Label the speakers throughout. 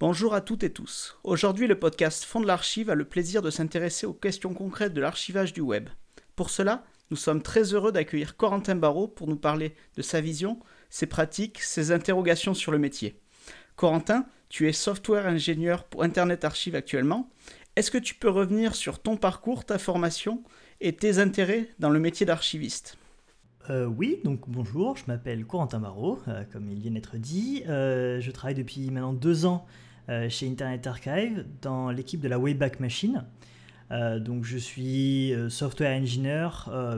Speaker 1: Bonjour à toutes et tous. Aujourd'hui, le podcast Fond de l'Archive a le plaisir de s'intéresser aux questions concrètes de l'archivage du web. Pour cela, nous sommes très heureux d'accueillir Corentin Barrault pour nous parler de sa vision, ses pratiques, ses interrogations sur le métier. Corentin, tu es software ingénieur pour Internet Archive actuellement. Est-ce que tu peux revenir sur ton parcours, ta formation et tes intérêts dans le métier d'archiviste?
Speaker 2: Euh, oui, donc bonjour, je m'appelle Corentin Marot, euh, comme il vient d'être dit. Euh, je travaille depuis maintenant deux ans chez Internet Archive dans l'équipe de la Wayback Machine. donc je suis software engineer,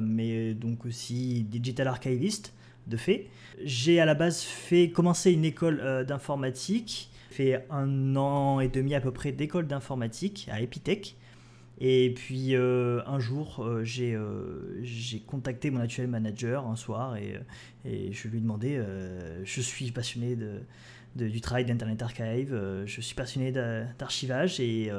Speaker 2: mais donc aussi digital archivist de fait. J'ai à la base fait commencer une école d'informatique, fait un an et demi à peu près d'école d'informatique à Epitech. Et puis euh, un jour, euh, euh, j'ai contacté mon actuel manager un soir et, et je lui ai demandé, je suis passionné de, du travail d'Internet Archive, je suis passionné d'archivage et,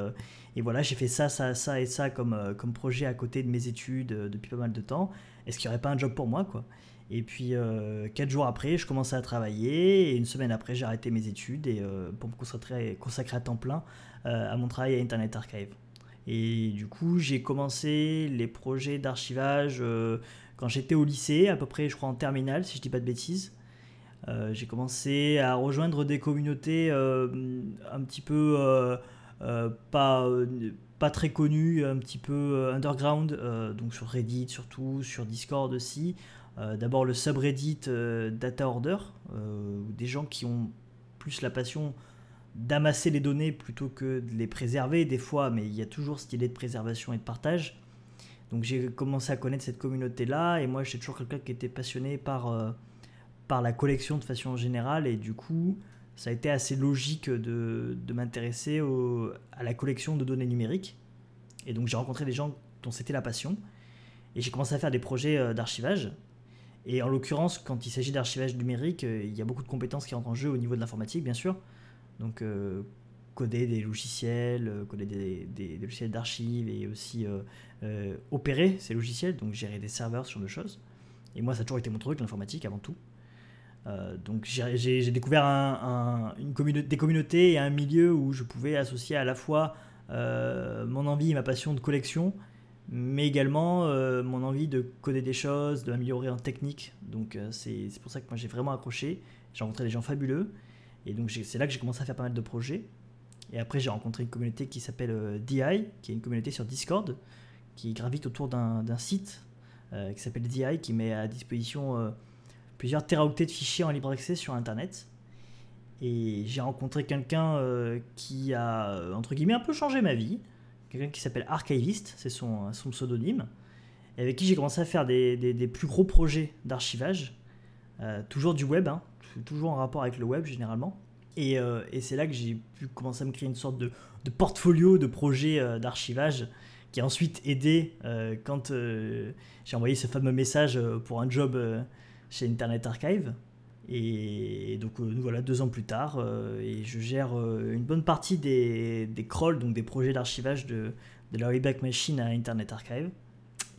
Speaker 2: et, voilà, j'ai fait ça, ça, ça et ça comme, comme projet à côté de mes études depuis pas mal de temps. Est-ce qu'il n'y aurait pas un job pour moi quoi? Et puis, quatre jours après, je commençais à travailler. Et une semaine après, j'ai arrêté mes études et, pour me consacrer, consacrer à temps plein à mon travail à Internet Archive. Et du coup, j'ai commencé les projets d'archivage euh, quand j'étais au lycée, à peu près, je crois, en terminale, si je dis pas de bêtises. Euh, j'ai commencé à rejoindre des communautés euh, un petit peu pas, pas très connues, un petit peu underground, donc sur Reddit surtout, sur Discord aussi. D'abord le subreddit Data Order, des gens qui ont plus la passion d'amasser les données plutôt que de les préserver des fois, mais il y a toujours cette idée de préservation et de partage. Donc j'ai commencé à connaître cette communauté-là, et moi j'étais toujours quelqu'un qui était passionné par, euh, par la collection de façon générale, et du coup ça a été assez logique de, de m'intéresser à la collection de données numériques. Et donc j'ai rencontré des gens dont c'était la passion, et j'ai commencé à faire des projets euh, d'archivage. Et en l'occurrence, quand il s'agit d'archivage numérique, euh, il y a beaucoup de compétences qui entrent en jeu au niveau de l'informatique, bien sûr. Donc euh, coder des logiciels, euh, coder des, logiciels d'archives et aussi euh, opérer ces logiciels, donc gérer des serveurs, sur de choses. Et moi, ça a toujours été mon truc, l'informatique avant tout. donc j'ai découvert des communautés et un milieu où je pouvais associer à la fois mon envie et ma passion de collection, mais également mon envie de coder des choses, de m'améliorer en technique. Donc c'est pour ça que moi j'ai vraiment accroché. J'ai rencontré des gens fabuleux et donc c'est là que j'ai commencé à faire pas mal de projets. Et après j'ai rencontré une communauté qui s'appelle euh, DI, qui est une communauté sur Discord, qui gravite autour d'un site euh, qui s'appelle DI, qui met à disposition euh, plusieurs teraoctets de fichiers en libre accès sur Internet. Et j'ai rencontré quelqu'un qui a, entre guillemets, un peu changé ma vie. Quelqu'un qui s'appelle Archivist, c'est son, pseudonyme. Et avec qui j'ai commencé à faire des, des, plus gros projets d'archivage. toujours du web, hein, toujours en rapport avec le web généralement. Et, euh, et c'est là que j'ai pu commencer à me créer une sorte de, portfolio de projets euh, d'archivage qui a ensuite aidé euh, quand j'ai envoyé ce fameux message pour un job chez Internet Archive. Et, donc nous voilà deux ans plus tard et je gère une bonne partie des, crawls, donc des projets d'archivage de, la Wayback Machine à Internet Archive.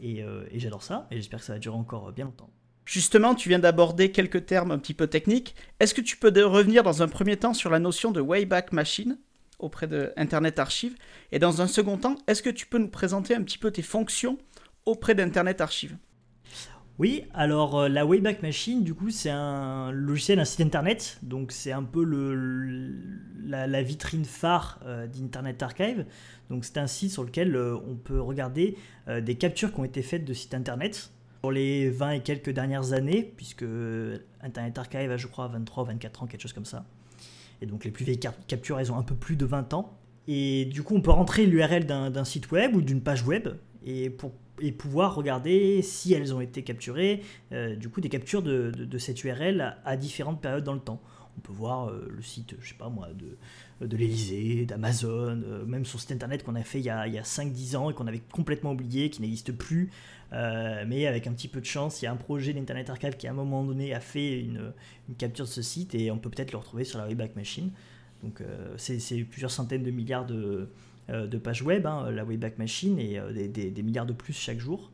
Speaker 2: Et j'adore ça et j'espère que ça va durer encore bien longtemps.
Speaker 1: Justement, tu viens d'aborder quelques termes un petit peu techniques. Est-ce que tu peux revenir dans un premier temps sur la notion de Wayback Machine auprès de Internet Archive? Et dans un second temps, est-ce que tu peux nous présenter un petit peu tes fonctions auprès d'Internet Archive?
Speaker 2: Oui, alors euh, la Wayback Machine, du coup, c'est un logiciel, un site internet. Donc, c'est un peu la, vitrine phare euh, d'Internet Archive. Donc, c'est un site sur lequel euh, on peut regarder des captures qui ont été faites de sites internet pour les 20 et quelques dernières années, puisque Internet Archive a, je crois, 23 24 ans, quelque chose comme ça. Et donc les plus vieilles captures, elles ont un peu plus de 20 ans. Et du coup, on peut rentrer l'URL d'un site web ou d'une page web et, pour, et pouvoir regarder si elles ont été capturées, euh, du coup, des captures de, de, cette URL à, différentes périodes dans le temps. On peut voir euh, le site, je sais pas moi, de, de l'Elysée, d'Amazon, euh, même son site internet qu'on a fait il y a, a 5-10 ans et qu'on avait complètement oublié, qui n'existe plus. Euh, mais avec un petit peu de chance, il y a un projet d'Internet Archive qui à un moment donné a fait une, capture de ce site et on peut peut-être le retrouver sur la Wayback Machine. Donc euh, c'est plusieurs centaines de milliards de, de pages web, hein, la Wayback Machine, et des, des, milliards de plus chaque jour.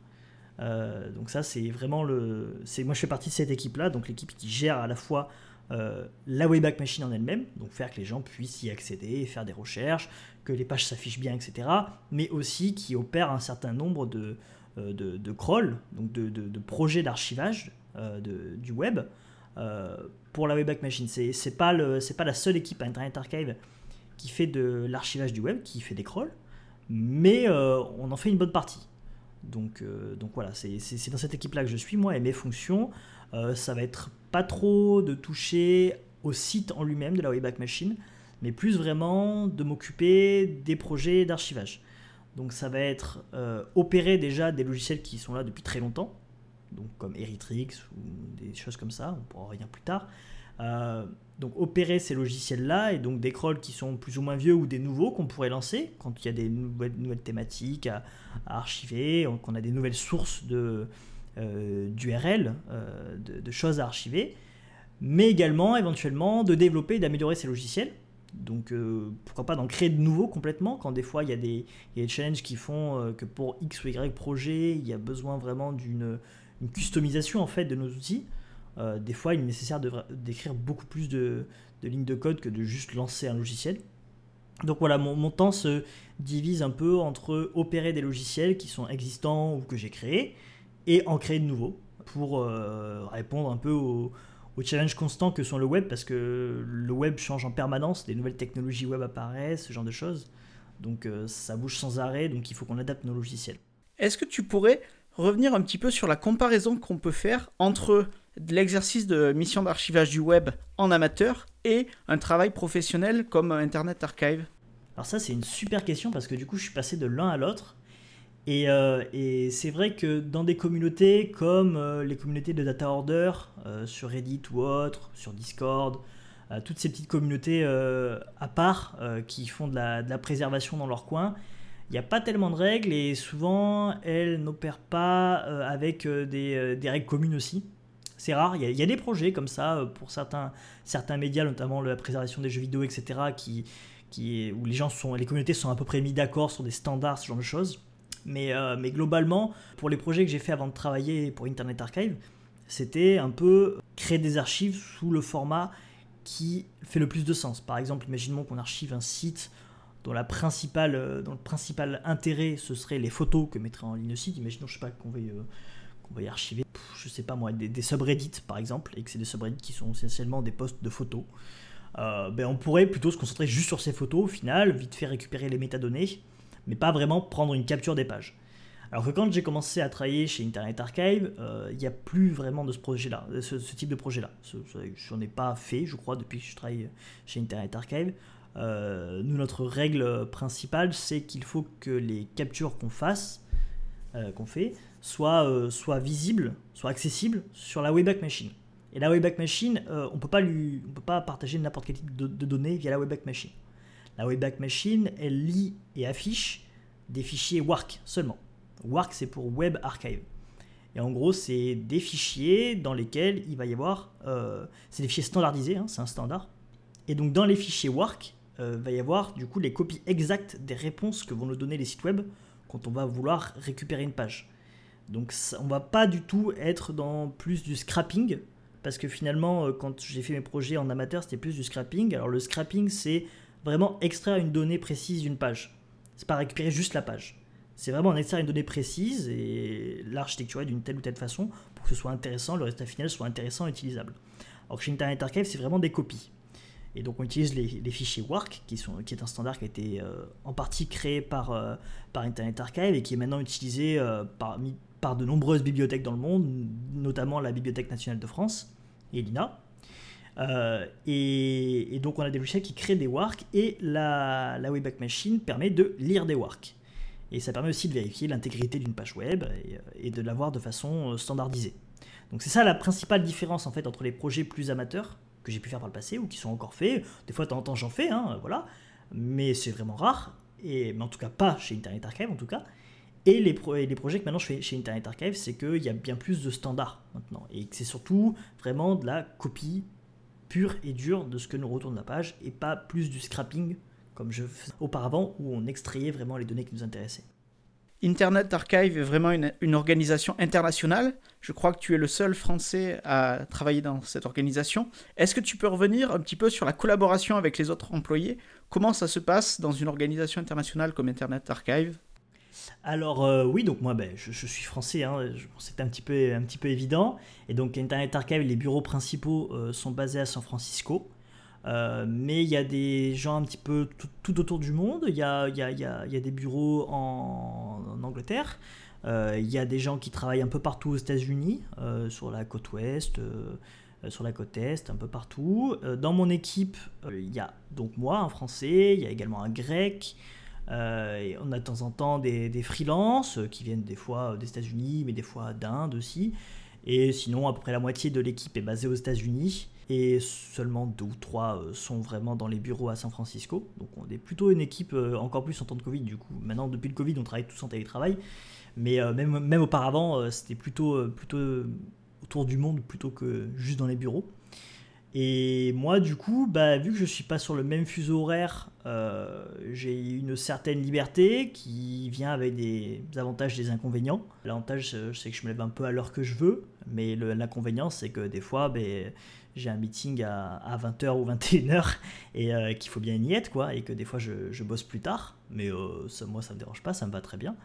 Speaker 2: donc ça c'est vraiment le... Moi je fais partie de cette équipe-là, donc l'équipe qui gère à la fois la Wayback Machine en elle-même, donc faire que les gens puissent y accéder, faire des recherches, que les pages s'affichent bien, etc. Mais aussi qui opère un certain nombre de, de, de crawls, donc de, de projets d'archivage du web pour la Wayback Machine. C'est pas, pas la seule équipe à Internet Archive qui fait de l'archivage du web, qui fait des crawls, mais on en fait une bonne partie. Donc, euh, donc voilà, c'est dans cette équipe-là que je suis, moi, et mes fonctions, euh, ça va être pas trop de toucher au site en lui-même de la Wayback Machine, mais plus vraiment de m'occuper des projets d'archivage. Donc ça va être euh, opérer déjà des logiciels qui sont là depuis très longtemps, donc comme Eritrix ou des choses comme ça, on pourra en revenir plus tard. Euh, donc opérer ces logiciels-là et donc des crawls qui sont plus ou moins vieux ou des nouveaux qu'on pourrait lancer quand il y a des nouvelles, thématiques à, archiver, qu'on a des nouvelles sources de d'URL, euh, de, choses à archiver, mais également éventuellement de développer et d'améliorer ces logiciels. Donc pourquoi pas d'en créer de nouveaux complètement quand des fois il y a des, challenges qui font que pour X ou Y projet il y a besoin vraiment d'une customisation en fait de nos outils. Euh, des fois, il est nécessaire d'écrire beaucoup plus de, lignes de code que de juste lancer un logiciel. Donc voilà, mon, temps se divise un peu entre opérer des logiciels qui sont existants ou que j'ai créés et en créer de nouveaux pour euh, répondre un peu aux, challenges constants que sont le web parce que le web change en permanence, des nouvelles technologies web apparaissent, ce genre de choses. Donc euh, ça bouge sans arrêt, donc il faut qu'on adapte nos logiciels.
Speaker 1: Est-ce que tu pourrais revenir un petit peu sur la comparaison qu'on peut faire entre l'exercice de mission d'archivage du web en amateur et un travail professionnel comme Internet Archive?
Speaker 2: Alors ça c'est une super question parce que du coup je suis passé de l'un à l'autre. Et, euh, c'est vrai que dans des communautés comme euh, les communautés de Data Order, euh, sur Reddit ou autre, sur Discord, toutes ces petites communautés à part qui font de la, préservation dans leur coin, il n'y a pas tellement de règles et souvent elles n'opèrent pas avec des, règles communes aussi. C'est rare, il y, a, des projets comme ça pour certains, certains médias, notamment la préservation des jeux vidéo, etc., qui, où les gens sont, les communautés sont à peu près mis d'accord sur des standards, ce genre de choses. Mais, euh, mais globalement, pour les projets que j'ai fait avant de travailler pour Internet Archive, c'était un peu créer des archives sous le format qui fait le plus de sens. Par exemple, imaginons qu'on archive un site dont, la principale, euh, dont le principal intérêt ce serait les photos que mettrait en ligne le site. Imaginons, je sais pas, qu'on veuille on va y archiver, je sais pas moi, des, subreddits par exemple, et que c'est des subreddits qui sont essentiellement des posts de photos. Euh, ben on pourrait plutôt se concentrer juste sur ces photos au final, vite fait récupérer les métadonnées, mais pas vraiment prendre une capture des pages. Alors que quand j'ai commencé à travailler chez Internet Archive, euh, il n'y a plus vraiment de ce projet-là, ce, type de projet-là. Je n'en ai pas fait, je crois, depuis que je travaille chez Internet Archive. Euh, nous, notre règle principale, c'est qu'il faut que les captures qu'on fasse, qu'on fait, soit, euh, soit visible, soit accessible sur la Wayback Machine. Et la Wayback Machine, euh, on ne peut pas partager n'importe quel type de, données via la Wayback Machine. La Wayback Machine, elle lit et affiche des fichiers WARC seulement. WARC, c'est pour Web Archive. Et en gros, c'est des fichiers dans lesquels il va y avoir. Euh, c'est des fichiers standardisés, hein, c'est un standard. Et donc, dans les fichiers WARC, il va y avoir du coup les copies exactes des réponses que vont nous donner les sites web quand on va vouloir récupérer une page. Donc on va pas du tout être dans plus du scrapping, parce que finalement, euh, quand j'ai fait mes projets en amateur, c'était plus du scrapping. Alors le scrapping, c'est vraiment extraire une donnée précise d'une page. C'est pas récupérer juste la page. C'est vraiment extraire une donnée précise et l'architecturer d'une telle ou telle façon pour que ce soit intéressant, le résultat final soit intéressant et utilisable. Alors que chez Internet Archive, c'est vraiment des copies. Et donc on utilise les, fichiers WARC, qui, sont, qui est un standard qui a été euh, en partie créé par, euh, par Internet Archive et qui est maintenant utilisé par, par de nombreuses bibliothèques dans le monde, notamment la Bibliothèque nationale de France et l'INA. Euh, et, donc on a des logiciels qui créent des WARC et la, la Wayback Machine permet de lire des WARC. Et ça permet aussi de vérifier l'intégrité d'une page web et, et de l'avoir de façon euh, standardisée. Donc c'est ça la principale différence en fait entre les projets plus amateurs que j'ai pu faire par le passé ou qui sont encore faits. Des fois de temps en temps j'en fais, hein, voilà, mais c'est vraiment rare. Et mais en tout cas pas chez Internet Archive en tout cas. Et les, les projets que maintenant je fais chez Internet Archive, c'est qu'il y a bien plus de standards maintenant. Et que c'est surtout vraiment de la copie pure et dure de ce que nous retourne la page et pas plus du scrapping comme je faisais auparavant où on extrayait vraiment les données qui nous intéressaient.
Speaker 1: Internet Archive est vraiment une, organisation internationale. Je crois que tu es le seul Français à travailler dans cette organisation. Est-ce que tu peux revenir un petit peu sur la collaboration avec les autres employés? Comment ça se passe dans une organisation internationale comme Internet Archive?
Speaker 2: Alors euh, oui, donc moi ben, je, suis français, hein, c'était un petit, peu, un petit peu évident. Et donc Internet Archive, les bureaux principaux euh, sont basés à San Francisco. Euh, mais il y a des gens un petit peu tout, autour du monde. Il y a, y, a, y, a, y a, des bureaux en, Angleterre. Euh, il y a des gens qui travaillent un peu partout aux États-Unis, sur la côte ouest, sur la côte est, un peu partout. dans mon équipe, il y a donc moi, un français, il y a également un grec. Et on a de temps en temps des, des freelances qui viennent des fois des États-Unis, mais des fois d'Inde aussi. Et sinon, à peu près la moitié de l'équipe est basée aux États-Unis et seulement deux ou trois euh, sont vraiment dans les bureaux à San Francisco. Donc on est plutôt une équipe euh, encore plus en temps de Covid du coup. Maintenant depuis le Covid on travaille tous en télétravail, mais euh, même, même auparavant c'était plutôt, plutôt autour du monde plutôt que juste dans les bureaux. Et moi, du coup, bah, vu que je ne suis pas sur le même fuseau horaire, j'ai une certaine liberté qui vient avec des avantages et des inconvénients. L'avantage, c'est que je me lève un peu à l'heure que je veux, mais l'inconvénient, c'est que des fois, ben, j'ai un meeting à, 20h ou 21h et euh, qu'il faut bien y être, quoi, et que des fois je, bosse plus tard. Mais euh, moi, ça me dérange pas, ça me va très bien.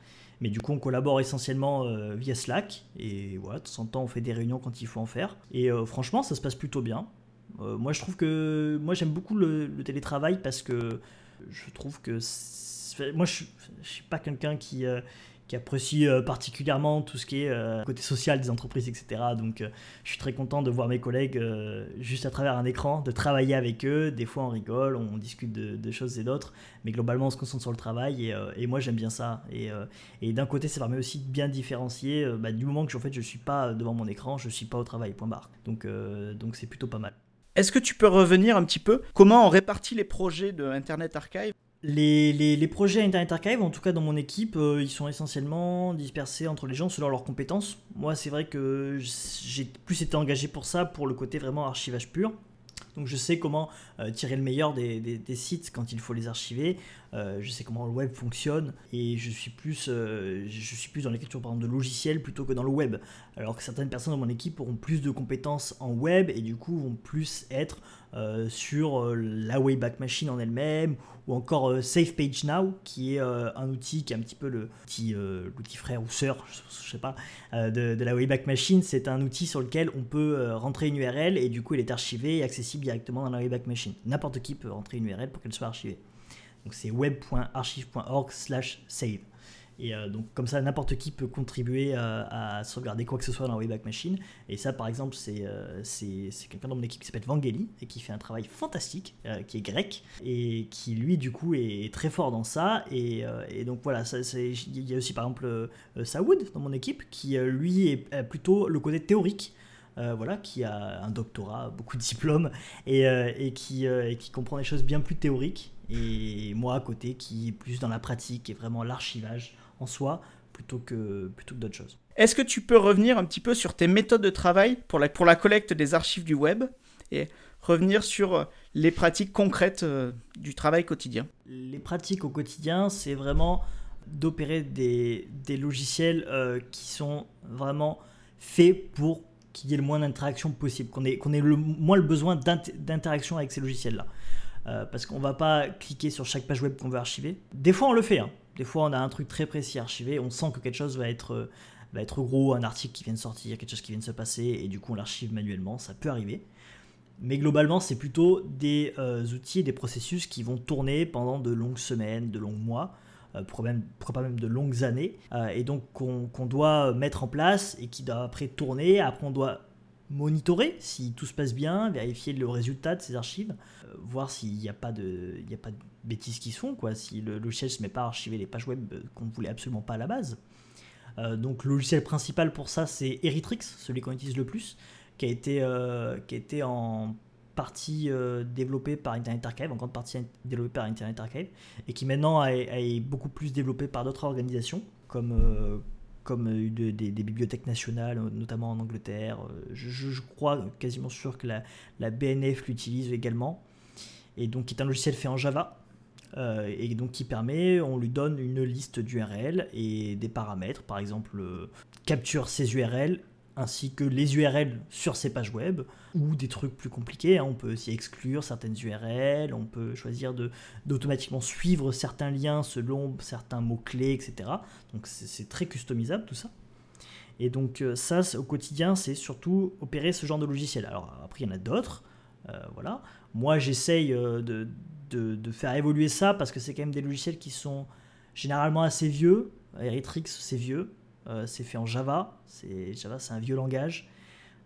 Speaker 2: Mais du coup, on collabore essentiellement euh, via Slack, et voilà, de temps en temps, on fait des réunions quand il faut en faire. Et franchement, ça se passe plutôt bien. Moi, je trouve que. Moi, j'aime beaucoup le, télétravail parce que je trouve que. Moi, je, je suis pas quelqu'un qui qui apprécie euh, particulièrement tout ce qui est euh, côté social des entreprises, etc. Donc euh, je suis très content de voir mes collègues juste à travers un écran, de travailler avec eux. Des fois on rigole, on discute de, choses et d'autres, mais globalement on se concentre sur le travail et, moi j'aime bien ça. Et, et d'un côté ça permet aussi de bien différencier bah, du moment que en fait, je ne suis pas devant mon écran, je ne suis pas au travail, point barre. Donc donc c'est plutôt pas mal.
Speaker 1: Est-ce que tu peux revenir un petit peu comment on répartit les projets de Internet Archive?
Speaker 2: Les, projets Internet Archive, en tout cas dans mon équipe, euh, ils sont essentiellement dispersés entre les gens selon leurs compétences. Moi, c'est vrai que j'ai plus été engagé pour ça, pour le côté vraiment archivage pur. Donc je sais comment euh, tirer le meilleur des, sites quand il faut les archiver. Euh, je sais comment le web fonctionne et je suis plus, plus dans l'écriture de logiciels plutôt que dans le web. Alors que certaines personnes dans mon équipe auront plus de compétences en web et du coup vont plus être sur la Wayback Machine en elle-même ou encore euh, Safe Page Now, qui est euh, un outil qui est un petit peu l'outil euh, frère ou sœur, de, la Wayback Machine. C'est un outil sur lequel on peut rentrer une URL et du coup, elle est archivée et accessible directement dans la Wayback Machine. N'importe qui peut rentrer une URL pour qu'elle soit archivée. Donc c'est web.archive.org/save. Et euh, donc comme ça, n'importe qui peut contribuer euh, à, sauvegarder quoi que ce soit dans Wayback Machine. Et ça, par exemple, c'est euh, quelqu'un dans mon équipe qui s'appelle Vangeli et qui fait un travail fantastique, qui est grec et qui lui, du coup, est très fort dans ça. Et, et donc voilà, il y a aussi par exemple Saoud dans mon équipe qui, lui, est plutôt le côté théorique. Voilà, qui a un doctorat, beaucoup de diplômes, et, et qui, et qui comprend des choses bien plus théoriques. Et moi à côté, qui est plus dans la pratique et vraiment l'archivage en soi plutôt que, plutôt que d'autres choses.
Speaker 1: Est-ce que tu peux revenir un petit peu sur tes méthodes de travail pour la, pour la collecte des archives du web et revenir sur euh, les pratiques concrètes euh, du travail quotidien?
Speaker 2: Les pratiques au quotidien, c'est vraiment d'opérer des, des, logiciels euh, qui sont vraiment faits pour qu'il y ait le moins d'interaction possible, qu'on ait, le moins le besoin d'interaction avec ces logiciels-là. parce qu'on va pas cliquer sur chaque page web qu'on veut archiver. Des fois on le fait, hein. Des fois, on a un truc très précis archivé, on sent que quelque chose va être, euh, va être gros, un article qui vient de sortir, quelque chose qui vient de se passer, et du coup, on l'archive manuellement, ça peut arriver. Mais globalement, c'est plutôt des euh, outils et des processus qui vont tourner pendant de longues semaines, de longs mois, euh, pas même de longues années, et donc qu'on doit mettre en place et qui doit après tourner. Après, on doit monitorer si tout se passe bien, vérifier le résultat de ces archives, euh, voir s'il n'y a, pas de, a pas de bêtises qui se font, quoi, si le logiciel ne se met pas à archiver les pages web euh, qu'on ne voulait absolument pas à la base. Euh, donc le logiciel principal pour ça c'est Eritrix, celui qu'on utilise le plus, qui a été, qui a été en partie développé par Internet Archive, en grande partie développé par Internet Archive, et qui maintenant est beaucoup plus développé par d'autres organisations, comme, comme euh, des, bibliothèques nationales, notamment en Angleterre. Euh, je, crois quasiment sûr que la, BNF l'utilise également. Et donc, qui est un logiciel fait en Java, et donc qui permet, on lui donne une liste d'URL et des paramètres, par exemple capture ces URL ainsi que les URL sur ces pages web, ou des trucs plus compliqués. Hein. On peut aussi exclure certaines URL, on peut choisir d'automatiquement suivre certains liens selon certains mots-clés, etc. Donc c'est très customisable tout ça. Et donc euh, ça, au quotidien, c'est surtout opérer ce genre de logiciel. Alors après, il y en a d'autres. Euh, voilà. Moi, j'essaye euh, de, de, faire évoluer ça parce que c'est quand même des logiciels qui sont généralement assez vieux. Eritrix, c'est vieux. Euh, c'est fait en Java. Java, c'est un vieux langage.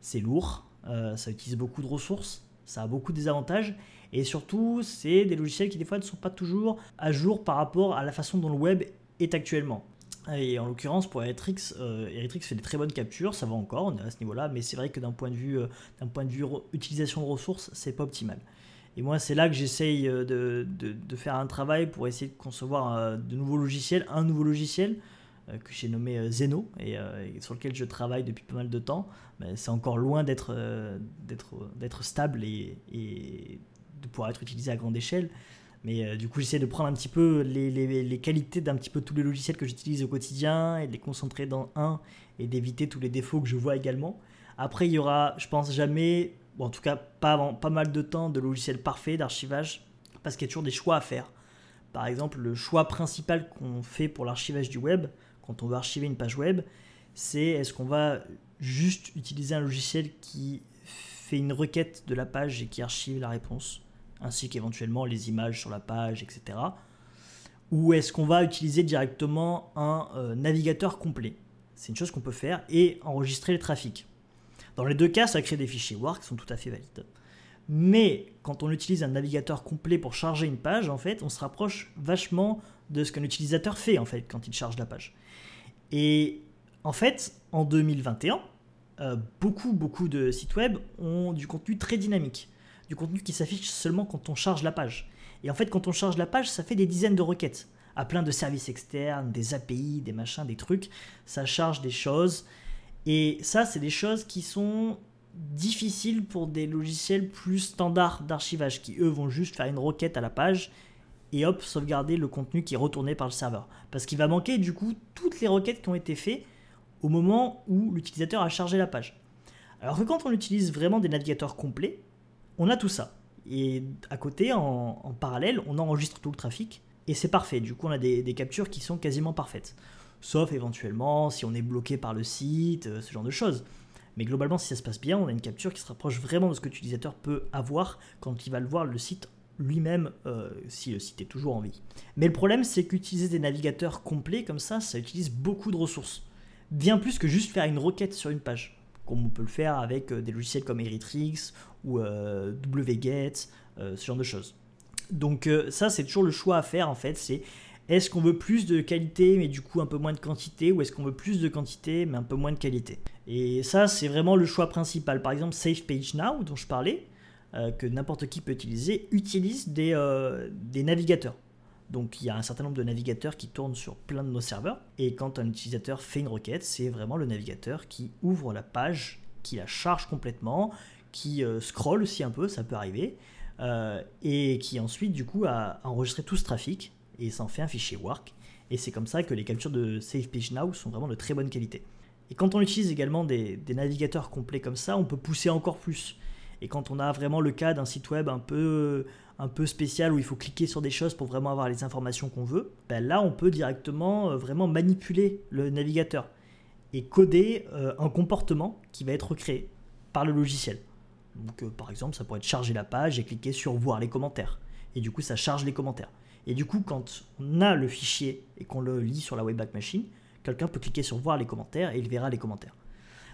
Speaker 2: C'est lourd. Euh, ça utilise beaucoup de ressources. Ça a beaucoup de désavantages. Et surtout, c'est des logiciels qui, des fois, ne sont pas toujours à jour par rapport à la façon dont le web est actuellement. Et en l'occurrence, pour Eritrix, euh, Eritrix fait des très bonnes captures, ça va encore, on est à ce niveau-là, mais c'est vrai que d'un point de vue, d'un point de vue utilisation de ressources, c'est pas optimal. Et moi, c'est là que j'essaye de, de, faire un travail pour essayer de concevoir de nouveaux logiciels, un nouveau logiciel, euh, que j'ai nommé euh, Zeno euh, et, sur lequel je travaille depuis pas mal de temps, c'est encore loin d'être stable et, de pouvoir être utilisé à grande échelle. Mais du coup, j'essaie de prendre un petit peu les, qualités d'un petit peu tous les logiciels que j'utilise au quotidien et de les concentrer dans un et d'éviter tous les défauts que je vois également. Après, il y aura, je pense, jamais, bon, en tout cas, pas, avant, pas mal de temps, de logiciels parfaits d'archivage parce qu'il y a toujours des choix à faire. Par exemple, le choix principal qu'on fait pour l'archivage du web, quand on veut archiver une page web, c'est est-ce qu'on va juste utiliser un logiciel qui fait une requête de la page et qui archive la réponse, ainsi qu'éventuellement les images sur la page, etc. Ou est-ce qu'on va utiliser directement un euh, navigateur complet? C'est une chose qu'on peut faire et enregistrer le trafic. Dans les deux cas, ça crée des fichiers WAR qui sont tout à fait valides. Mais quand on utilise un navigateur complet pour charger une page, en fait, on se rapproche vachement de ce qu'un utilisateur fait en fait quand il charge la page. Et en fait, en 2021, euh, beaucoup, beaucoup de sites web ont du contenu très dynamique, du contenu qui s'affiche seulement quand on charge la page. Et en fait, quand on charge la page, ça fait des dizaines de requêtes, à plein de services externes, des API, des machins, des trucs. Ça charge des choses. Et ça, c'est des choses qui sont difficiles pour des logiciels plus standards d'archivage, qui eux vont juste faire une requête à la page et hop, sauvegarder le contenu qui est retourné par le serveur. Parce qu'il va manquer du coup toutes les requêtes qui ont été faites au moment où l'utilisateur a chargé la page. Alors que quand on utilise vraiment des navigateurs complets, on a tout ça. Et à côté, en, parallèle, on enregistre tout le trafic et c'est parfait. Du coup, on a des, captures qui sont quasiment parfaites. Sauf éventuellement si on est bloqué par le site, euh, ce genre de choses. Mais globalement, si ça se passe bien, on a une capture qui se rapproche vraiment de ce que l'utilisateur peut avoir quand il va le voir le site lui-même euh, si le site est toujours en vie. Mais le problème, c'est qu'utiliser des navigateurs complets comme ça, ça utilise beaucoup de ressources. Bien plus que juste faire une requête sur une page, comme on peut le faire avec euh, des logiciels comme Eritrix ou euh, wget, ce genre de choses. Donc ça, c'est toujours le choix à faire en fait, c'est est-ce qu'on veut plus de qualité mais du coup un peu moins de quantité ou est-ce qu'on veut plus de quantité mais un peu moins de qualité? Et ça, c'est vraiment le choix principal. Par exemple, Safe Page Now, dont je parlais, euh, que n'importe qui peut utiliser, utilise des, euh, des navigateurs. Donc il y a un certain nombre de navigateurs qui tournent sur plein de nos serveurs. Et quand un utilisateur fait une requête, c'est vraiment le navigateur qui ouvre la page, qui la charge complètement, qui euh, scrolle aussi un peu, ça peut arriver, et qui ensuite du coup a, enregistré tout ce trafic et s'en fait un fichier work. Et c'est comme ça que les captures de Save Page Now sont vraiment de très bonne qualité. Et quand on utilise également des, des navigateurs complets comme ça, on peut pousser encore plus. Et quand on a vraiment le cas d'un site web un peu, un peu spécial où il faut cliquer sur des choses pour vraiment avoir les informations qu'on veut, ben là on peut directement euh, vraiment manipuler le navigateur et coder euh, un comportement qui va être créé par le logiciel. Donc euh, par exemple ça pourrait être charger la page et cliquer sur voir les commentaires. Et du coup ça charge les commentaires. Et du coup quand on a le fichier et qu'on le lit sur la Wayback Machine, quelqu'un peut cliquer sur voir les commentaires et il verra les commentaires.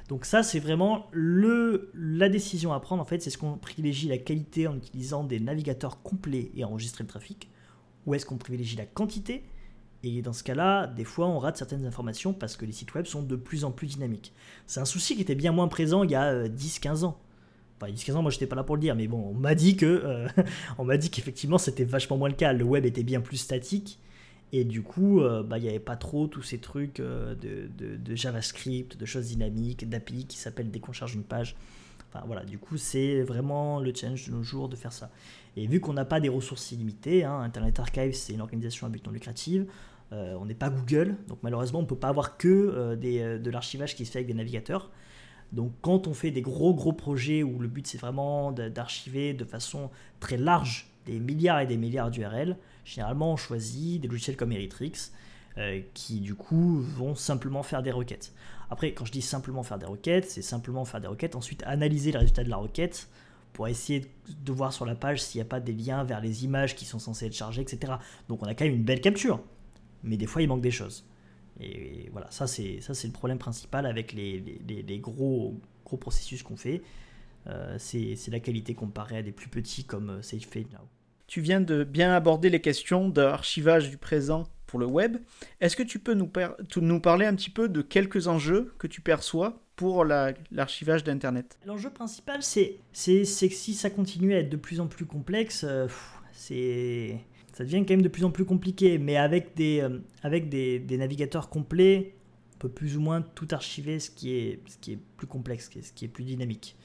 Speaker 2: Donc ça, c'est vraiment le, la décision à prendre. En fait, c'est ce qu'on privilégie la qualité en utilisant des navigateurs complets et enregistrer le trafic, ou est-ce qu'on privilégie la quantité? Et dans ce cas-là, des fois, on rate certaines informations parce que les sites web sont de plus en plus dynamiques. C'est un souci qui était bien moins présent il y a 10-15 euh, ans. Enfin, 10-15 ans, moi, j'étais pas là pour le dire, mais bon, on m'a dit que, euh, on m'a dit qu'effectivement, c'était vachement moins le cas. Le web était bien plus statique et du coup, euh, bah, il n'y avait pas trop tous ces trucs euh, de, JavaScript, de choses dynamiques, d'API qui s'appellent dès qu'on charge une page. Enfin, voilà, du coup, c'est vraiment le challenge de nos jours de faire ça. Et vu qu'on n'a pas des ressources illimitées, hein, Internet Archive, c'est une organisation à but non lucratif, euh, on n'est pas Google, donc malheureusement, on ne peut pas avoir que euh, des, de l'archivage qui se fait avec des navigateurs. Donc quand on fait des gros gros projets où le but c'est vraiment d'archiver de façon très large des milliards et des milliards d'URL, généralement on choisit des logiciels comme Eritrix euh, qui du coup vont simplement faire des requêtes. Après quand je dis simplement faire des requêtes, c'est simplement faire des requêtes, ensuite analyser le résultat de la requête pour essayer de voir sur la page s'il n'y a pas des liens vers les images qui sont censées être chargées, etc. Donc on a quand même une belle capture, mais des fois il manque des choses. Et voilà, ça c'est ça c'est le problème principal avec les, les, gros gros processus qu'on fait. Euh, c'est la qualité comparée à des plus petits comme euh, SageFade
Speaker 1: Tu viens de bien aborder les questions d'archivage du présent pour le web. Est-ce que tu peux nous, nous, parler un petit peu de quelques enjeux que tu perçois pour l'archivage d'Internet?
Speaker 2: L'enjeu principal, c'est que si ça continue à être de plus en plus complexe, euh, ça devient quand même de plus en plus compliqué. Mais avec des, euh, avec des, navigateurs complets, on peut plus ou moins tout archiver, ce qui est, ce qui est plus complexe, ce qui est plus dynamique.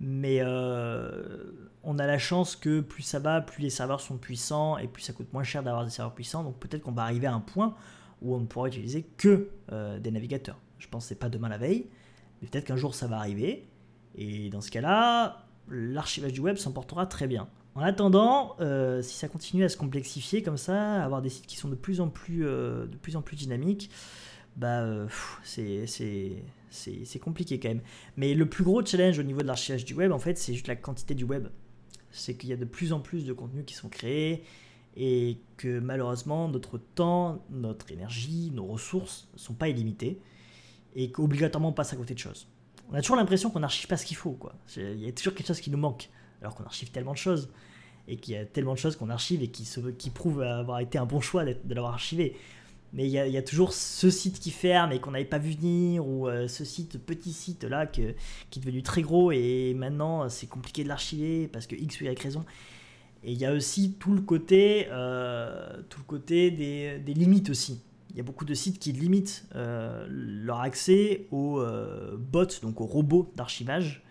Speaker 2: Mais euh, on a la chance que plus ça va, plus les serveurs sont puissants et plus ça coûte moins cher d'avoir des serveurs puissants. Donc peut-être qu'on va arriver à un point où on ne pourra utiliser que euh, des navigateurs. Je pense que c'est pas demain la veille, mais peut-être qu'un jour ça va arriver. Et dans ce cas-là, l'archivage du web s'emportera très bien. En attendant, euh, si ça continue à se complexifier comme ça, avoir des sites qui sont de plus en plus, de plus, en plus dynamiques, bah, euh, c'est compliqué quand même. Mais le plus gros challenge au niveau de l'archivage du web, en fait, c'est juste la quantité du web. C'est qu'il y a de plus en plus de contenus qui sont créés et que malheureusement, notre temps, notre énergie, nos ressources ne sont pas illimitées et qu'obligatoirement on passe à côté de choses. On a toujours l'impression qu'on n'archive pas ce qu'il faut. Quoi. Il y a toujours quelque chose qui nous manque alors qu'on archive tellement de choses et qu'il y a tellement de choses qu'on archive et qui, se, qui prouvent avoir été un bon choix de l'avoir archivé. Mais il y, a, toujours ce site qui ferme et qu'on n'avait pas vu venir, ou euh, ce site, petit site là qui est devenu très gros et maintenant c'est compliqué de l'archiver parce que X ou Y raison. Et il y a aussi tout le côté, euh, tout le côté des, des, limites aussi. Il y a beaucoup de sites qui limitent euh, leur accès aux bots, donc aux robots d'archivage,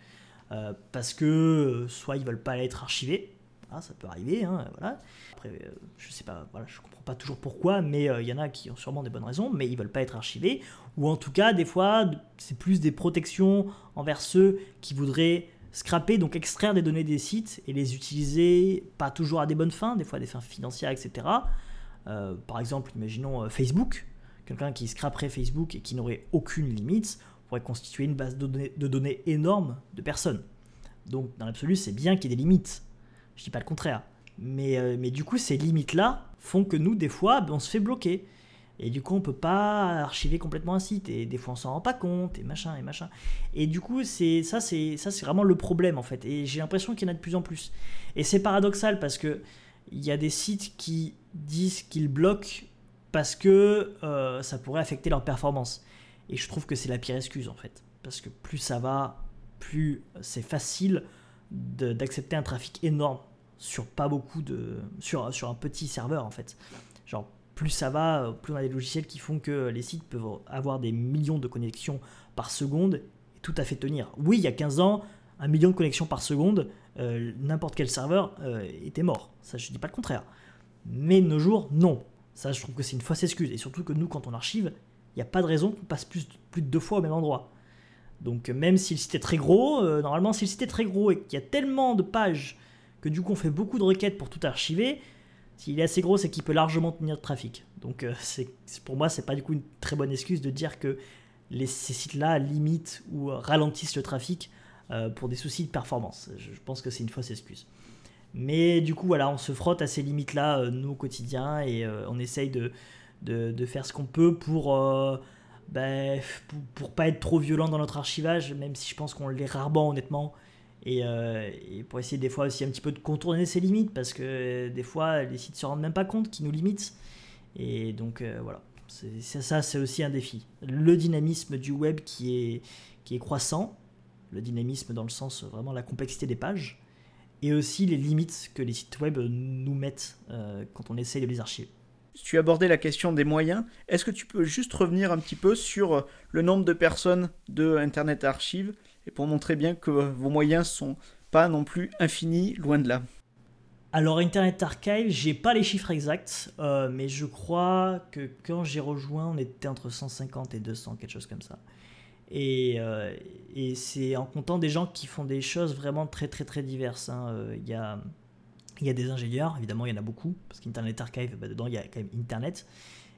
Speaker 2: euh, parce que euh, soit ils veulent pas être archivés, ah, ça peut arriver, hein, voilà. Après, euh, je sais pas, voilà, je comprends pas toujours pourquoi, mais il y en a qui ont sûrement des bonnes raisons, mais ils veulent pas être archivés, ou en tout cas, des fois, c'est plus des protections envers ceux qui voudraient scraper, donc extraire des données des sites et les utiliser, pas toujours à des bonnes fins, des fois à des fins financières, etc. par exemple, imaginons Facebook, quelqu'un qui scraperait Facebook et qui n'aurait aucune limite, pourrait constituer une base de données énorme de personnes. Donc dans l'absolu, c'est bien qu'il y ait des limites. Je dis pas le contraire. Mais, euh, mais du coup, ces limites-là font que nous, des fois, ben, on se fait bloquer. Et du coup, on peut pas archiver complètement un site. Et des fois, on s'en rend pas compte, et machin, et machin. Et du coup, c'est ça, c'est ça, c'est vraiment le problème, en fait. Et j'ai l'impression qu'il y en a de plus en plus. Et c'est paradoxal parce que il y a des sites qui disent qu'ils bloquent parce que euh, ça pourrait affecter leur performance. Et je trouve que c'est la pire excuse en fait. Parce que plus ça va, plus c'est facile d'accepter un trafic énorme sur pas beaucoup de. Sur, sur un petit serveur en fait. Genre, plus ça va, plus on a des logiciels qui font que les sites peuvent avoir des millions de connexions par seconde et tout à fait tenir. Oui, il y a 15 ans, un million de connexions par seconde, euh, n'importe quel serveur euh, était mort. Ça, je dis pas le contraire. Mais de nos jours, non. Ça, je trouve que c'est une fausse excuse. Et surtout que nous, quand on archive, il n'y a pas de raison qu'on passe plus, plus de deux fois au même endroit. Donc même si le site est très gros, euh, normalement si le site est très gros et qu'il y a tellement de pages que du coup on fait beaucoup de requêtes pour tout archiver, s'il est assez gros c'est qu'il peut largement tenir de trafic. Donc euh, pour moi c'est pas du coup une très bonne excuse de dire que ces sites-là limitent ou ralentissent le trafic euh, pour des soucis de performance. Je, pense que c'est une fausse excuse. Mais du coup voilà, on se frotte à ces limites-là nous au quotidien et on essaye de, faire ce qu'on peut pour, euh, ben, pour, pas être trop violent dans notre archivage, même si je pense qu'on l'est rarement honnêtement. Euh, et, pour essayer des fois aussi un petit peu de contourner ses limites, parce que des fois les sites se rendent même pas compte qu'ils nous limitent. Et donc euh, voilà, ça c'est aussi un défi. Le dynamisme du web qui est, qui est croissant, le dynamisme dans le sens vraiment la complexité des pages, et aussi les limites que les sites web nous mettent quand on essaye de les archiver.
Speaker 1: Tu abordais la question des moyens. Est-ce que tu peux juste revenir un petit peu sur euh, le nombre de personnes de Internet Archive et pour montrer bien que vos moyens sont pas non plus infinis, loin de là?
Speaker 2: Alors Internet Archive, j'ai pas les chiffres exacts, euh, mais je crois que quand j'ai rejoint, on était entre 150 et 200, quelque chose comme ça. Et, euh, c'est en comptant des gens qui font des choses vraiment très très très diverses. Hein. Euh, il y, a, y a des ingénieurs, évidemment il y en a beaucoup, parce qu'Internet Archive, bah, dedans il y a quand même Internet.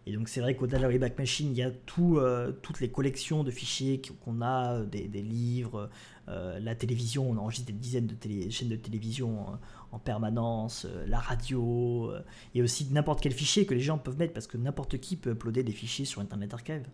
Speaker 2: Et donc c'est vrai qu'au-delà de la Wayback Machine, il y a tout, toutes les collections de fichiers qu'on a, des, des livres, la télévision, on enregistre des dizaines de chaînes de télévision en permanence, euh, la radio, euh, et aussi n'importe quel fichier que les gens peuvent mettre, parce que n'importe qui peut uploader des fichiers sur Internet Archive.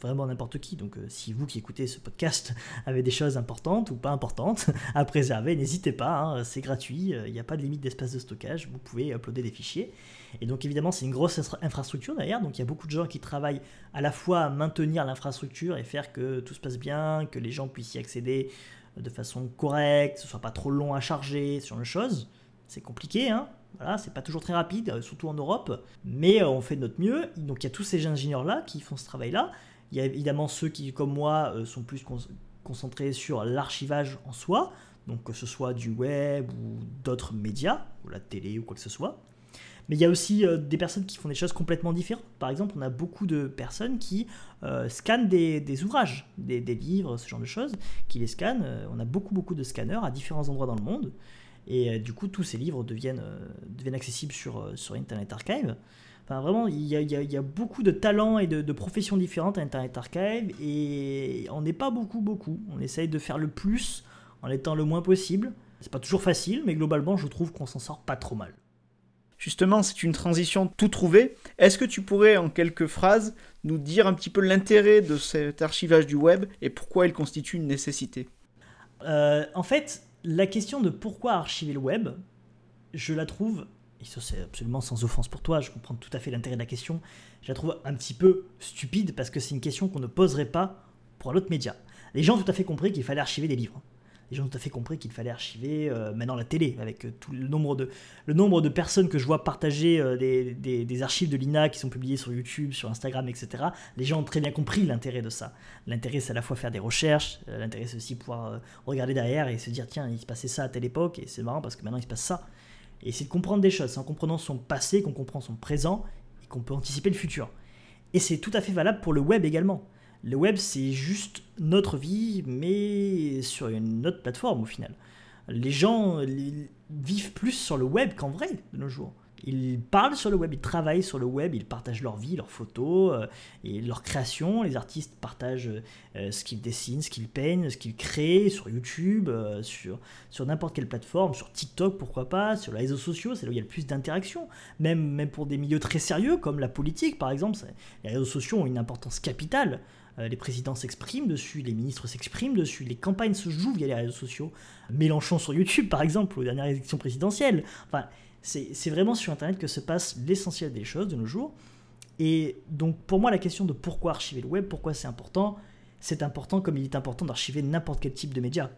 Speaker 2: Vraiment n'importe qui. Donc euh, si vous qui écoutez ce podcast avez des choses importantes ou pas importantes à préserver, n'hésitez pas, hein, c'est gratuit, il n'y a pas de limite d'espace de stockage, vous pouvez uploader des fichiers. Et donc évidemment c'est une grosse infrastructure d'ailleurs, donc il y a beaucoup de gens qui travaillent à la fois à maintenir l'infrastructure et faire que tout se passe bien, que les gens puissent y accéder de façon correcte, ce soit pas trop long à charger, ce genre de choses. C'est compliqué, hein voilà, c'est pas toujours très rapide, euh, surtout en Europe, mais euh, on fait de notre mieux. Donc il y a tous ces ingénieurs-là qui font ce travail-là. Il y a évidemment ceux qui, comme moi, euh, sont plus concentrés sur l'archivage en soi, donc que ce soit du web ou d'autres médias, ou la télé ou quoi que ce soit. Mais il y a aussi des personnes qui font des choses complètement différentes. Par exemple, on a beaucoup de personnes qui scannent des, ouvrages, des, livres, ce genre de choses, qui les scannent. on a beaucoup, beaucoup de scanners à différents endroits dans le monde. Et euh, du coup, tous ces livres deviennent, euh, deviennent accessibles sur, euh, sur Internet Archive. Enfin, vraiment, il y, a, il y a, beaucoup de talents et de, professions différentes à Internet Archive et on n'est pas beaucoup, beaucoup. On essaye de faire le plus en étant le moins possible. C'est pas toujours facile, mais globalement, je trouve qu'on s'en sort pas trop mal.
Speaker 1: Justement, c'est une transition tout trouvée. Est-ce que tu pourrais, en quelques phrases, nous dire un petit peu l'intérêt de cet archivage du web et pourquoi il constitue une nécessité?
Speaker 2: En fait, la question de pourquoi archiver le web, je la trouve, ça c'est absolument sans offense pour toi, je comprends tout à fait l'intérêt de la question, je la trouve un petit peu stupide parce que c'est une question qu'on ne poserait pas pour un autre média. Les gens ont tout à fait compris qu'il fallait archiver des livres les gens ont tout à fait compris qu'il fallait archiver euh, maintenant la télé, avec euh, tout le nombre, de, le nombre de personnes que je vois partager euh, des, archives de l'INA qui sont publiées sur YouTube, sur Instagram, etc. Les gens ont très bien compris l'intérêt de ça. L'intérêt, c'est à la fois faire des recherches, l'intérêt, c'est aussi pouvoir regarder derrière et se dire, tiens, il se passait ça à telle époque, et c'est marrant parce que maintenant il se passe ça. Et c'est de comprendre des choses, c'est en comprenant son passé qu'on comprend son présent et qu'on peut anticiper le futur. Et c'est tout à fait valable pour le web également le web, c'est juste notre vie, mais sur une autre plateforme au final. Les gens vivent plus sur le web qu'en vrai de nos jours. Ils parlent sur le web, ils travaillent sur le web, ils partagent leur vie, leurs photos euh, et leurs créations. Les artistes partagent euh, ce qu'ils dessinent, ce qu'ils peignent, ce qu'ils créent sur YouTube, euh, sur, n'importe quelle plateforme, sur TikTok pourquoi pas, sur les réseaux sociaux, c'est là où il y a le plus d'interactions. Même, même pour des milieux très sérieux comme la politique par exemple, les réseaux sociaux ont une importance capitale. les présidents s'expriment dessus, les ministres s'expriment dessus, les campagnes se jouent via les réseaux sociaux. Mélenchon sur YouTube par exemple, aux dernières élections présidentielles. Enfin, c'est vraiment sur Internet que se passe l'essentiel des choses de nos jours. Et donc pour moi, la question de pourquoi archiver le web, pourquoi c'est important, c'est important comme il est important d'archiver n'importe quel type de média.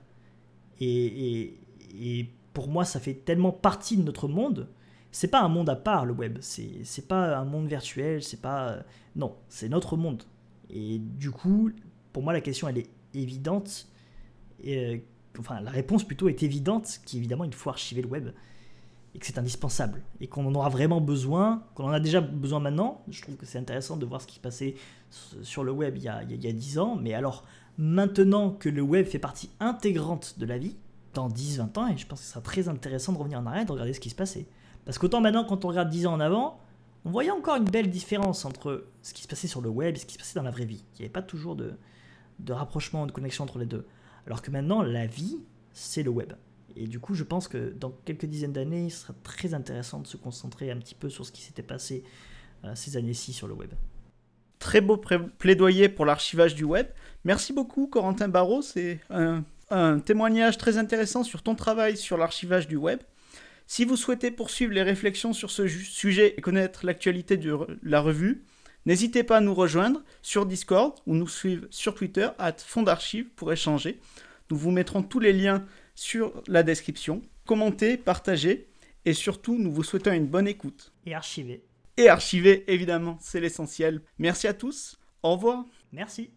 Speaker 2: Et, pour moi, ça fait tellement partie de notre monde. C'est pas un monde à part le web. C'est pas un monde virtuel. C'est pas non, c'est notre monde. Et du coup, pour moi, la question elle est évidente. Et, euh, enfin, la réponse plutôt est évidente, qu'évidemment il faut archiver le web et que c'est indispensable et qu'on en aura vraiment besoin, qu'on en a déjà besoin maintenant. Je trouve que c'est intéressant de voir ce qui se passait sur le web il y, a, il y a 10 ans, mais alors maintenant que le web fait partie intégrante de la vie, dans 10-20 ans, et je pense que ce sera très intéressant de revenir en arrière et de regarder ce qui se passait. Parce qu'autant maintenant, quand on regarde 10 ans en avant, on voyait encore une belle différence entre ce qui se passait sur le web et ce qui se passait dans la vraie vie. Il n'y avait pas toujours de rapprochement, de connexion entre les deux. Alors que maintenant, la vie, c'est le web. Et du coup, je pense que dans quelques dizaines d'années, il sera très intéressant de se concentrer un petit peu sur ce qui s'était passé euh, ces années-ci sur le web.
Speaker 1: Très beau plaidoyer pour l'archivage du web. Merci beaucoup, Corentin Barrault. C'est un, témoignage très intéressant sur ton travail sur l'archivage du web. Si vous souhaitez poursuivre les réflexions sur ce sujet et connaître l'actualité de la revue, n'hésitez pas à nous rejoindre sur Discord ou nous suivre sur Twitter à Fondarchive pour échanger. Nous vous mettrons tous les liens sur la description. Commentez, partagez et surtout, nous vous souhaitons une bonne écoute.
Speaker 2: Et archivez.
Speaker 1: Et archivez, évidemment, c'est l'essentiel. Merci à tous. Au revoir.
Speaker 2: Merci.